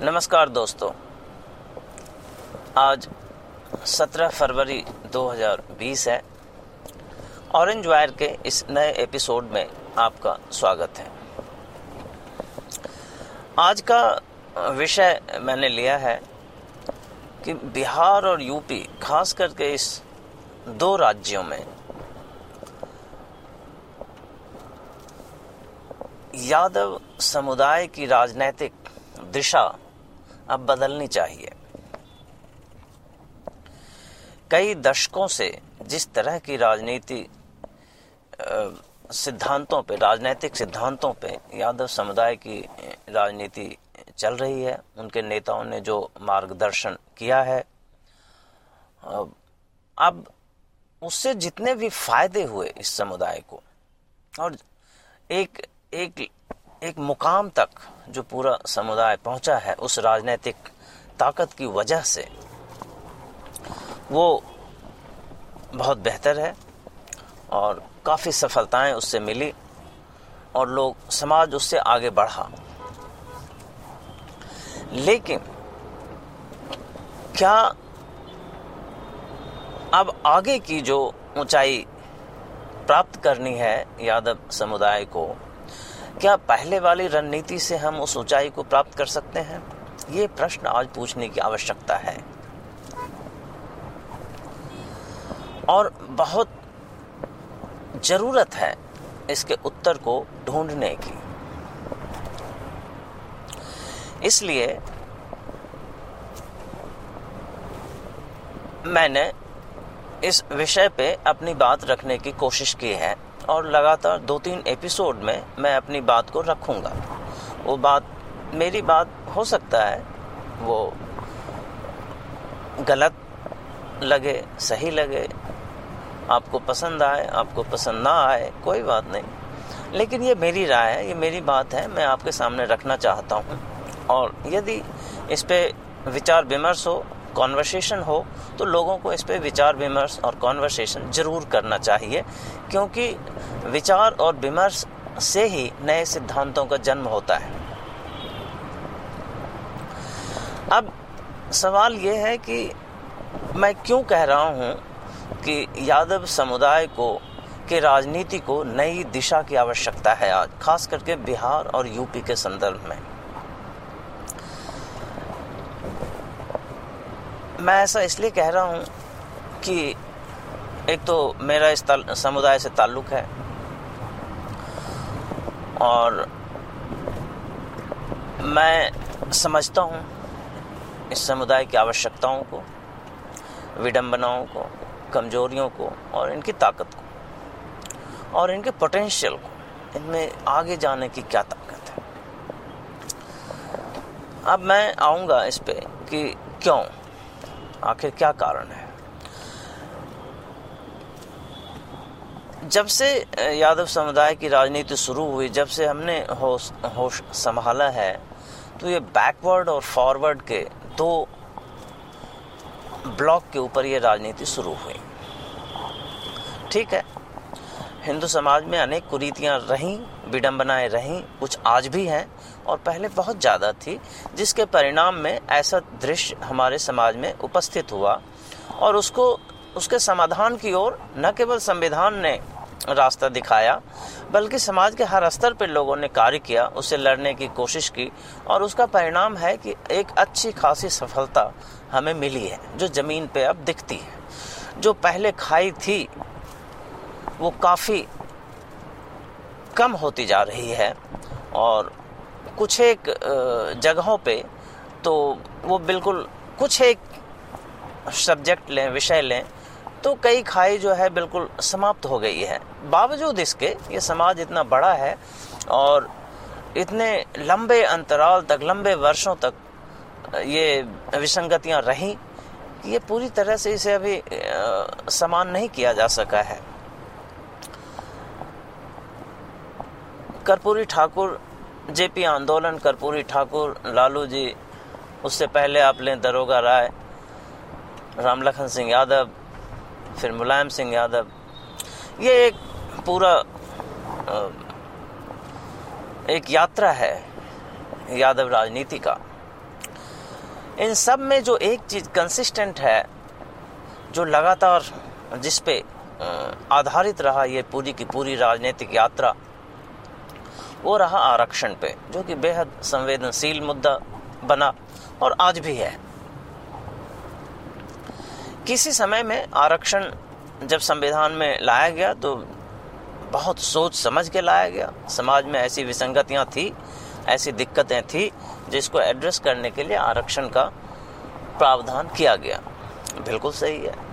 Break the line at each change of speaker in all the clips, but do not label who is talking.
नमस्कार दोस्तों। आज 17 फरवरी 2020 है। ऑरेंज वायर के इस नए एपिसोड में आपका स्वागत है। आज का विषय मैंने लिया है कि बिहार और यूपी, खास करके इस दो राज्यों में, यादव समुदाय की राजनैतिक दिशा अब बदलनी चाहिए। कई दशकों से जिस तरह की राजनीति सिद्धांतों पे, राजनीतिक सिद्धांतों पे यादव समुदाय की राजनीति चल रही है, उनके नेताओं ने जो मार्गदर्शन किया है अब उससे जितने भी फ़ायदे हुए इस समुदाय को, और एक एक एक मुकाम तक जो पूरा समुदाय पहुँचा है उस राजनीतिक ताकत की वजह से, वो बहुत बेहतर है और काफ़ी सफलताएँ उससे मिली और लोग, समाज उससे आगे बढ़ा। लेकिन क्या अब आगे की जो ऊंचाई प्राप्त करनी है यादव समुदाय को क्या पहले वाली रणनीति से हम उस ऊंचाई को प्राप्त कर सकते हैं? ये प्रश्न आज पूछने की आवश्यकता है। और बहुत ज़रूरत है इसके उत्तर को ढूँढने की। इसलिए मैंने इस विषय पे अपनी बात रखने की कोशिश की है। और लगातार दो तीन एपिसोड में मैं अपनी बात को रखूँगा। वो बात, मेरी बात हो सकता है, वो गलत लगे, सही लगे, आपको पसंद आए, आपको पसंद ना आए, कोई बात नहीं। लेकिन ये मेरी राय है, ये मेरी बात है, मैं आपके सामने रखना चाहता हूँ। और यदि इस पर विचार विमर्श हो कॉन्वर्सेशन हो तो लोगों को इस पर विचार विमर्श और कॉन्वर्सेशन ज़रूर करना चाहिए, क्योंकि विचार और विमर्श से ही नए सिद्धांतों का जन्म होता है। अब सवाल यह है कि मैं क्यों कह रहा हूँ कि यादव समुदाय को, के राजनीति को नई दिशा की आवश्यकता है आज, खास करके बिहार और यूपी के संदर्भ में। मैं ऐसा इसलिए कह रहा हूँ कि एक तो मेरा इस समुदाय से ताल्लुक है और मैं समझता हूँ इस समुदाय की आवश्यकताओं को, विडंबनाओं को, कमजोरियों को और इनकी ताकत को और इनके पोटेंशियल को। इनमें आगे जाने की क्या ताकत है? अब मैं आऊँगा इस पे कि क्यों? आखिर क्या कारण है? जब से यादव समुदाय की राजनीति शुरू हुई, जब से हमने होश होश संभाला है तो ये बैकवर्ड और फॉरवर्ड के दो ब्लॉक के ऊपर ये राजनीति शुरू हुई। ठीक है? हिंदू समाज में अनेक कुरीतियाँ रहीं, विडंबनाएँ रहीं, कुछ आज भी हैं, और पहले बहुत ज़्यादा थी, जिसके परिणाम में ऐसा दृश्य हमारे समाज में उपस्थित हुआ। और उसको, उसके समाधान की ओर न केवल संविधान ने रास्ता दिखाया, बल्कि समाज के हर स्तर पर लोगों ने कार्य किया, उसे लड़ने की कोशिश की, और उसका परिणाम है कि एक अच्छी खासी सफलता हमें मिली है, जो ज़मीन पे अब दिखती है। जो पहले खाई थी वो काफ़ी कम होती जा रही है और कुछ एक जगहों पे तो वो बिल्कुल कुछ एक सब्जेक्ट लें, विषय लें तो कई खाई जो है बिल्कुल समाप्त हो गई है। बावजूद इसके, ये समाज इतना बड़ा है और इतने लंबे अंतराल तक, लंबे वर्षों तक ये विसंगतियाँ रहीं, ये पूरी तरह से इसे अभी समान नहीं किया जा सका है। कर्पूरी ठाकुर, जेपी आंदोलन, कर्पूरी ठाकुर, लालू जी, उससे पहले आप लें दरोगा राय, रामलखन सिंह यादव, फिर मुलायम सिंह यादव। ये एक पूरा एक यात्रा है यादव राजनीति का। इन सब में जो एक चीज़ कंसिस्टेंट है, जो लगातार जिस पे आधारित रहा ये पूरी की पूरी राजनीतिक यात्रा वो रहा आरक्षण पे, जो कि बेहद संवेदनशील मुद्दा बना और आज भी है। किसी समय में आरक्षण जब संविधान में लाया गया तो बहुत सोच समझ के लाया गया। समाज में ऐसी विसंगतियाँ थी, ऐसी दिक्कतें थी, जिसको एड्रेस करने के लिए आरक्षण का प्रावधान किया गया। बिल्कुल सही है।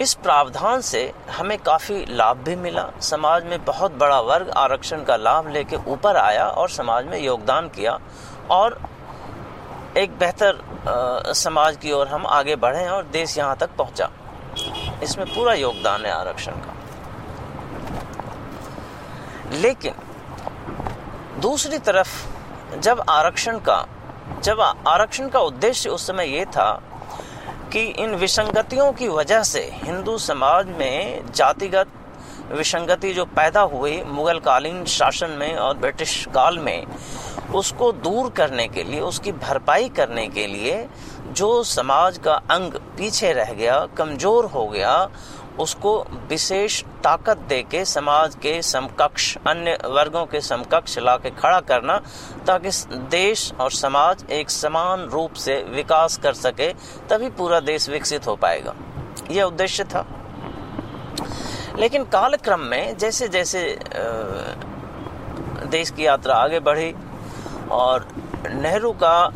इस प्रावधान से हमें काफ़ी लाभ भी मिला। समाज में बहुत बड़ा वर्ग आरक्षण का लाभ लेके ऊपर आया और समाज में योगदान किया और एक बेहतर समाज की ओर हम आगे बढ़े और देश यहाँ तक पहुँचा। इसमें पूरा योगदान है आरक्षण का। लेकिन दूसरी तरफ़ जब आरक्षण का, जब आरक्षण का उद्देश्य उस समय ये था कि इन विसंगतियों की वजह से हिंदू समाज में जातिगत विसंगति जो पैदा हुई मुगल कालीन शासन में और ब्रिटिश काल में, उसको दूर करने के लिए, उसकी भरपाई करने के लिए जो समाज का अंग पीछे रह गया, कमज़ोर हो गया उसको विशेष ताकत दे के समाज के समकक्ष, अन्य वर्गों के समकक्ष ला के खड़ा करना, ताकि देश और समाज एक समान रूप से विकास कर सके, तभी पूरा देश विकसित हो पाएगा। यह उद्देश्य था। लेकिन कालक्रम में जैसे जैसे देश की यात्रा आगे बढ़ी और नेहरू का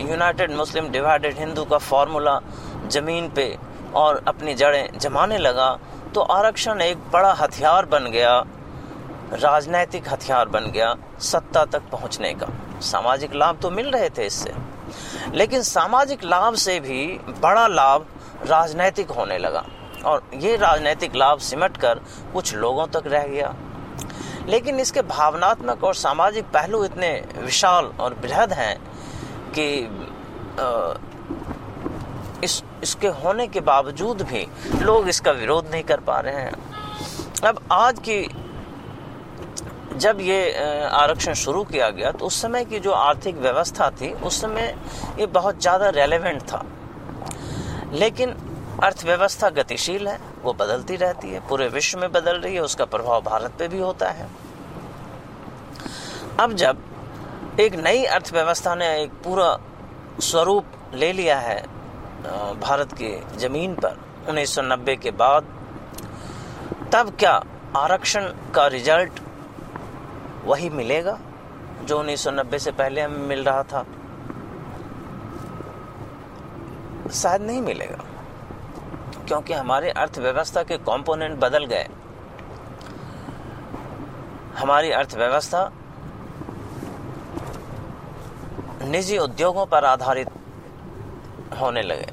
यूनाइटेड मुस्लिम डिवाइडेड हिंदू का फॉर्मूला ज़मीन पे और अपनी जड़ें जमाने लगा तो आरक्षण एक बड़ा हथियार बन गया, राजनैतिक हथियार बन गया सत्ता तक पहुँचने का। सामाजिक लाभ तो मिल रहे थे इससे, लेकिन सामाजिक लाभ से भी बड़ा लाभ राजनैतिक होने लगा, और ये राजनैतिक लाभ सिमट कर कुछ लोगों तक रह गया। लेकिन इसके भावनात्मक और सामाजिक पहलू इतने विशाल और बृहद हैं कि इस इसके होने के बावजूद भी लोग इसका विरोध नहीं कर पा रहे हैं। अब आज की जब ये आरक्षण शुरू किया गया तो उस समय की जो आर्थिक व्यवस्था थी, उस समय ये बहुत ज़्यादा रेलेवेंट था। लेकिन अर्थव्यवस्था गतिशील है, वो बदलती रहती है, पूरे विश्व में बदल रही है, उसका प्रभाव भारत पे भी होता है। अब जब एक नई अर्थव्यवस्था ने एक पूरा स्वरूप ले लिया है भारत की ज़मीन पर 1990 के बाद, तब क्या आरक्षण का रिज़ल्ट वही मिलेगा, जो 1990 से पहले हमें मिल रहा था? शायद नहीं मिलेगा, क्योंकि हमारे अर्थव्यवस्था के कंपोनेंट बदल गए। हमारी अर्थव्यवस्था निजी उद्योगों पर आधारित होने लगे।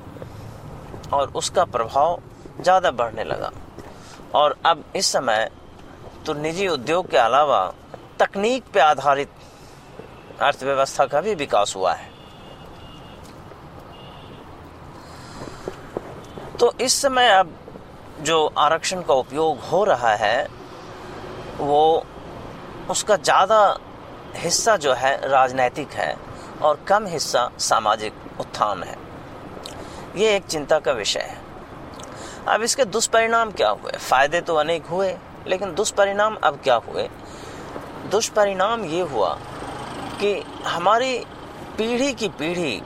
और उसका प्रभाव ज़्यादा बढ़ने लगा। और अब इस समय तो निजी उद्योग के अलावा तकनीक पे आधारित अर्थव्यवस्था का भी विकास हुआ है। तो इस समय अब जो आरक्षण का उपयोग हो रहा है, वो उसका ज़्यादा हिस्सा जो है राजनैतिक है और कम हिस्सा सामाजिक उत्थान है। ये एक चिंता का विषय है। अब इसके दुष्परिणाम क्या हुए? फ़ायदे तो अनेक हुए, लेकिन दुष्परिणाम अब क्या हुए? दुष्परिणाम ये हुआ कि हमारी पीढ़ी की पीढ़ी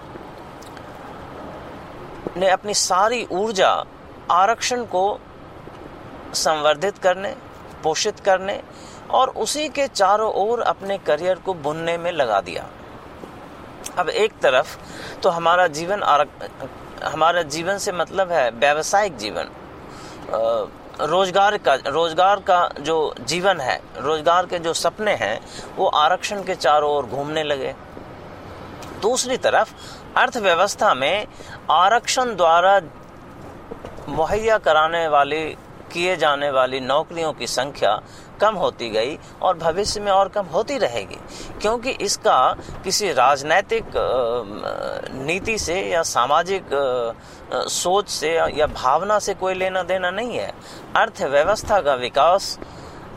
ने अपनी सारी ऊर्जा आरक्षण को संवर्धित करने, पोषित करने और उसी के चारों ओर अपने करियर को बुनने में लगा दिया। अब एक तरफ़ तो हमारा जीवन हमारा जीवन से मतलब है व्यावसायिक जीवन। रोज़गार का रोज़गार का जो जीवन है, रोज़गार के जो सपने हैं, वो आरक्षण के चारों ओर घूमने लगे। दूसरी तरफ़, अर्थव्यवस्था में आरक्षण द्वारा मुहैया कराने वाली किए जाने वाली नौकरियों की संख्या कम होती गई और भविष्य में और कम होती रहेगी, क्योंकि इसका किसी राजनैतिक नीति से या सामाजिक सोच से या भावना से कोई लेना देना नहीं है। अर्थव्यवस्था का विकास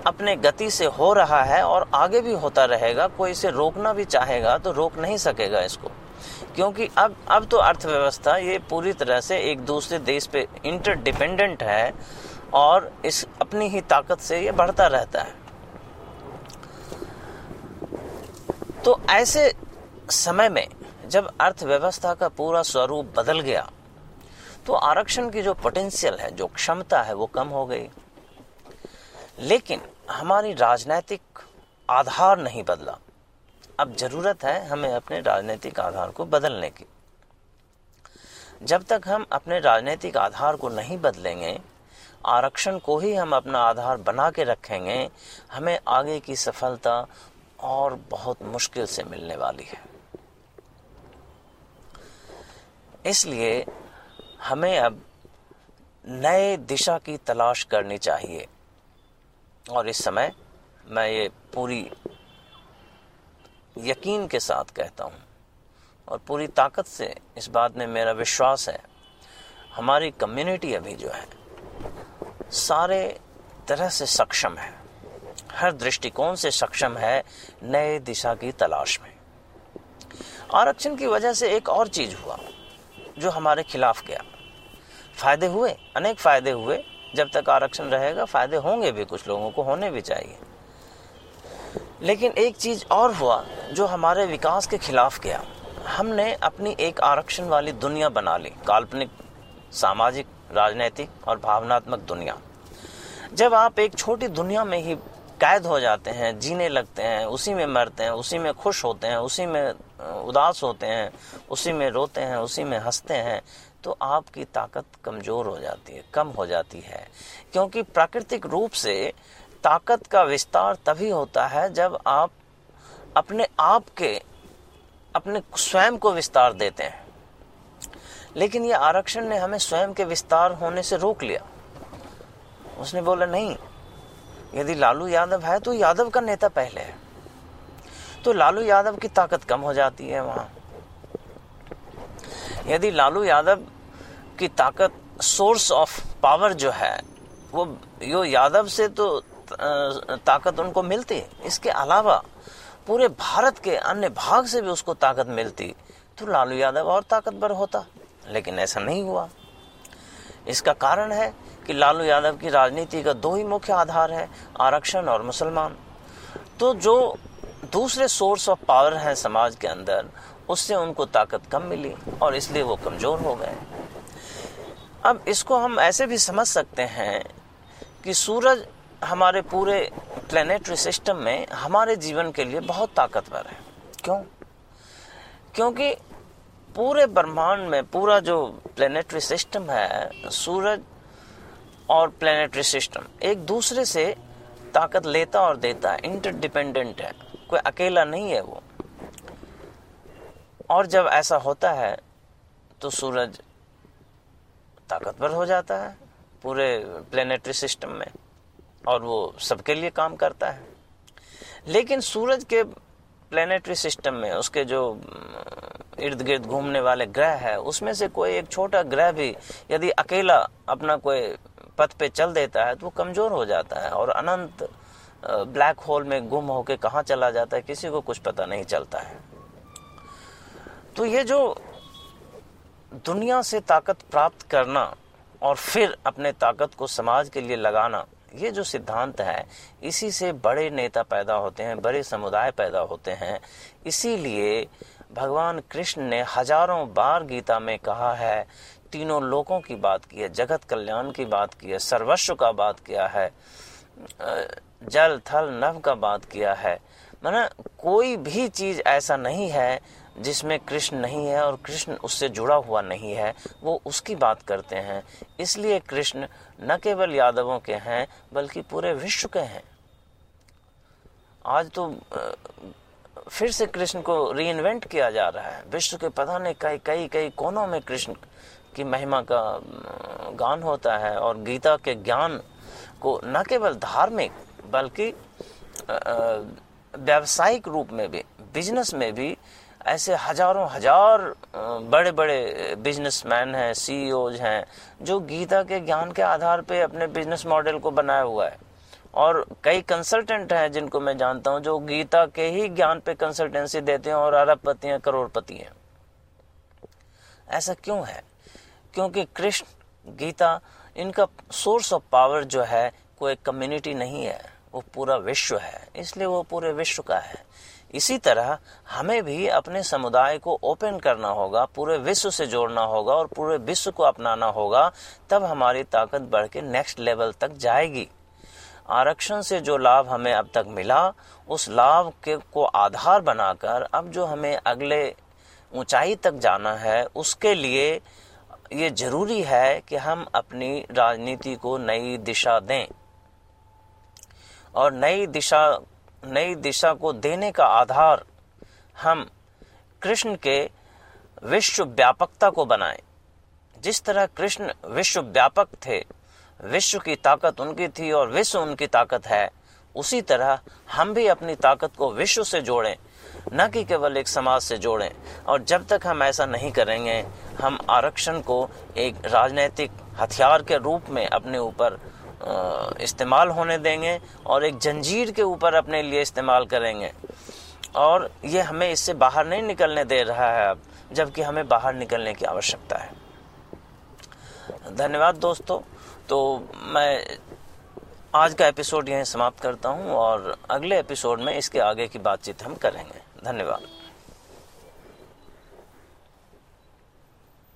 अपने गति से हो रहा है और आगे भी होता रहेगा। कोई इसे रोकना भी चाहेगा तो रोक नहीं सकेगा इसको, क्योंकि अब अब तो अर्थव्यवस्था ये पूरी तरह से एक दूसरे देश पे इंटरडिपेंडेंट है। और इस अपनी ही ताकत से ये बढ़ता रहता है। तो ऐसे समय में जब अर्थव्यवस्था का पूरा स्वरूप बदल गया तो आरक्षण की जो पोटेंशियल है, जो क्षमता है, वो कम हो गई। लेकिन हमारी राजनीतिक आधार नहीं बदला। अब ज़रूरत है हमें अपने राजनीतिक आधार को बदलने की। जब तक हम अपने राजनीतिक आधार को नहीं बदलेंगे आरक्षण को ही हम अपना आधार बना के रखेंगे, हमें आगे की सफलता और बहुत मुश्किल से मिलने वाली है। इसलिए हमें अब नए दिशा की तलाश करनी चाहिए। और इस समय मैं ये पूरी यकीन के साथ कहता हूँ और पूरी ताकत से इस बात में मेरा विश्वास है, हमारी कम्युनिटी अभी जो है सारे तरह से सक्षम है। हर दृष्टिकोण से सक्षम है नए दिशा की तलाश में। आरक्षण की वजह से एक और चीज़ हुआ, जो हमारे खिलाफ गया। फ़ायदे हुए, अनेक फ़ायदे हुए। जब तक आरक्षण रहेगा, फ़ायदे होंगे भी, कुछ लोगों को होने भी चाहिए। लेकिन एक चीज़ और हुआ, जो हमारे विकास के खिलाफ गया। हमने अपनी एक आरक्षण वाली दुनिया बना ली। काल्पनिक, सामाजिक राजनैतिक और भावनात्मक दुनिया। जब आप एक छोटी दुनिया में ही कैद हो जाते हैं, जीने लगते हैं, उसी में मरते हैं, उसी में खुश होते हैं, उसी में उदास होते हैं, उसी में रोते हैं, उसी में हँसते हैं तो आपकी ताकत कमज़ोर हो जाती है, कम हो जाती है। क्योंकि प्राकृतिक रूप से ताकत का विस्तार तभी होता है जब आप अपने आप के, अपने स्वयं को विस्तार देते हैं। लेकिन ये आरक्षण ने हमें स्वयं के विस्तार होने से रोक लिया। उसने बोला, नहीं, यदि लालू यादव है तो यादव का नेता पहले है। तो लालू यादव की ताकत कम हो जाती है वहाँ। यदि लालू यादव की ताकत सोर्स ऑफ़ पावर जो है, वो, यो यादव से तो ताकत उनको मिलती। इसके अलावा पूरे भारत के अन्य भाग से भी उसको ताकत मिलती। तो लालू यादव और ताकतवर होता। लेकिन ऐसा नहीं हुआ। इसका कारण है कि लालू यादव की राजनीति का दो ही मुख्य आधार है, आरक्षण और मुसलमान। तो जो दूसरे सोर्स ऑफ़ पावर हैं समाज के अंदर, उससे उनको ताकत कम मिली और इसलिए वो कमज़ोर हो गए। अब इसको हम ऐसे भी समझ सकते हैं कि सूरज हमारे पूरे प्लेनेटरी सिस्टम में हमारे जीवन के लिए बहुत ताकतवर है। क्यों? क्योंकि पूरे ब्रह्मांड में पूरा जो प्लेनेटरी सिस्टम है, सूरज और प्लेनेटरी सिस्टम एक दूसरे से ताकत लेता और देता है इंटरडिपेंडेंट है, कोई अकेला नहीं है वो। और जब ऐसा होता है तो सूरज ताकतवर हो जाता है, पूरे प्लेनेटरी सिस्टम में, और वो सबके लिए काम करता है। लेकिन सूरज के प्लेनेटरी सिस्टम में, उसके जो इर्द गिर्द घूमने वाले ग्रह है, उसमें से कोई एक छोटा ग्रह भी यदि अकेला अपना कोई पथ पे चल देता है तो वो कमज़ोर हो जाता है और अनंत ब्लैक होल में गुम होके कहा चला जाता है, किसी को कुछ पता नहीं चलता है। तो ये जो दुनिया से ताकत प्राप्त करना और फिर अपने ताकत को समाज के लिए लगाना, ये जो सिद्धांत है, इसी से बड़े नेता पैदा होते हैं, बड़े समुदाय पैदा होते हैं। इसीलिए भगवान कृष्ण ने हज़ारों बार गीता में कहा है, तीनों लोगों की बात की है, जगत कल्याण की बात की है, सर्वस्व का बात किया है जल, थल, नभ का बात किया है। मैंने कोई भी चीज़ ऐसा नहीं है जिसमें कृष्ण नहीं है और कृष्ण उससे जुड़ा हुआ नहीं है, वो उसकी बात करते हैं। इसलिए कृष्ण न केवल यादवों के हैं, बल्कि पूरे विश्व के हैं। आज तो फिर से कृष्ण को री किया जा रहा है। विश्व के पता नहीं कई कई कई कोनों में कृष्ण की महिमा का गान होता है और गीता के ज्ञान को न केवल धार्मिक बल्कि व्यावसायिक रूप में भी बिज़नेस में भी ऐसे हज़ारों, हज़ार बड़े बड़े बिजनेसमैन हैं सीईओज हैं, जो गीता के ज्ञान के आधार पे अपने बिज़नेस मॉडल को बनाया हुआ है। और कई कंसल्टेंट हैं जिनको मैं जानता हूँ जो गीता के ही ज्ञान पे कंसल्टेंसी देते हैं और अरबपति हैं, करोड़पति हैं। ऐसा क्यों है? क्योंकि कृष्ण, गीता, इनका सोर्स ऑफ़ पावर जो है, कोई कम्युनिटी नहीं है। वो पूरा विश्व है। इसलिए वो पूरे विश्व का है। इसी तरह हमें भी अपने समुदाय को ओपन करना होगा, पूरे विश्व से जोड़ना होगा और पूरे विश्व को अपनाना होगा, तब हमारी ताकत बढ़ के नेक्स्ट लेवल तक जाएगी। आरक्षण से जो लाभ हमें अब तक मिला, उस लाभ के, को आधार बनाकर अब जो हमें अगले ऊंचाई तक जाना है, उसके लिए ये ज़रूरी है कि हम अपनी राजनीति को नई दिशा दें। और नई दिशा नई दिशा को देने का आधार हम कृष्ण के विश्व व्यापकता को बनाएँ। जिस तरह कृष्ण विश्व व्यापक थे विश्व की ताकत उनकी थी और विश्व उनकी ताकत है। उसी तरह हम भी अपनी ताकत को विश्व से जोड़ें, न कि केवल एक समाज से जोड़ें। और जब तक हम ऐसा नहीं करेंगे, हम आरक्षण को एक राजनीतिक हथियार के रूप में अपने ऊपर इस्तेमाल होने देंगे और एक जंजीर के ऊपर अपने लिए इस्तेमाल करेंगे। और ये हमें इससे बाहर नहीं निकलने दे रहा है अब, जबकि हमें बाहर निकलने की आवश्यकता है। धन्यवाद दोस्तों। तो मैं आज का एपिसोड यहीं समाप्त करता हूँ और अगले एपिसोड में इसके आगे की बातचीत हम करेंगे। धन्यवाद।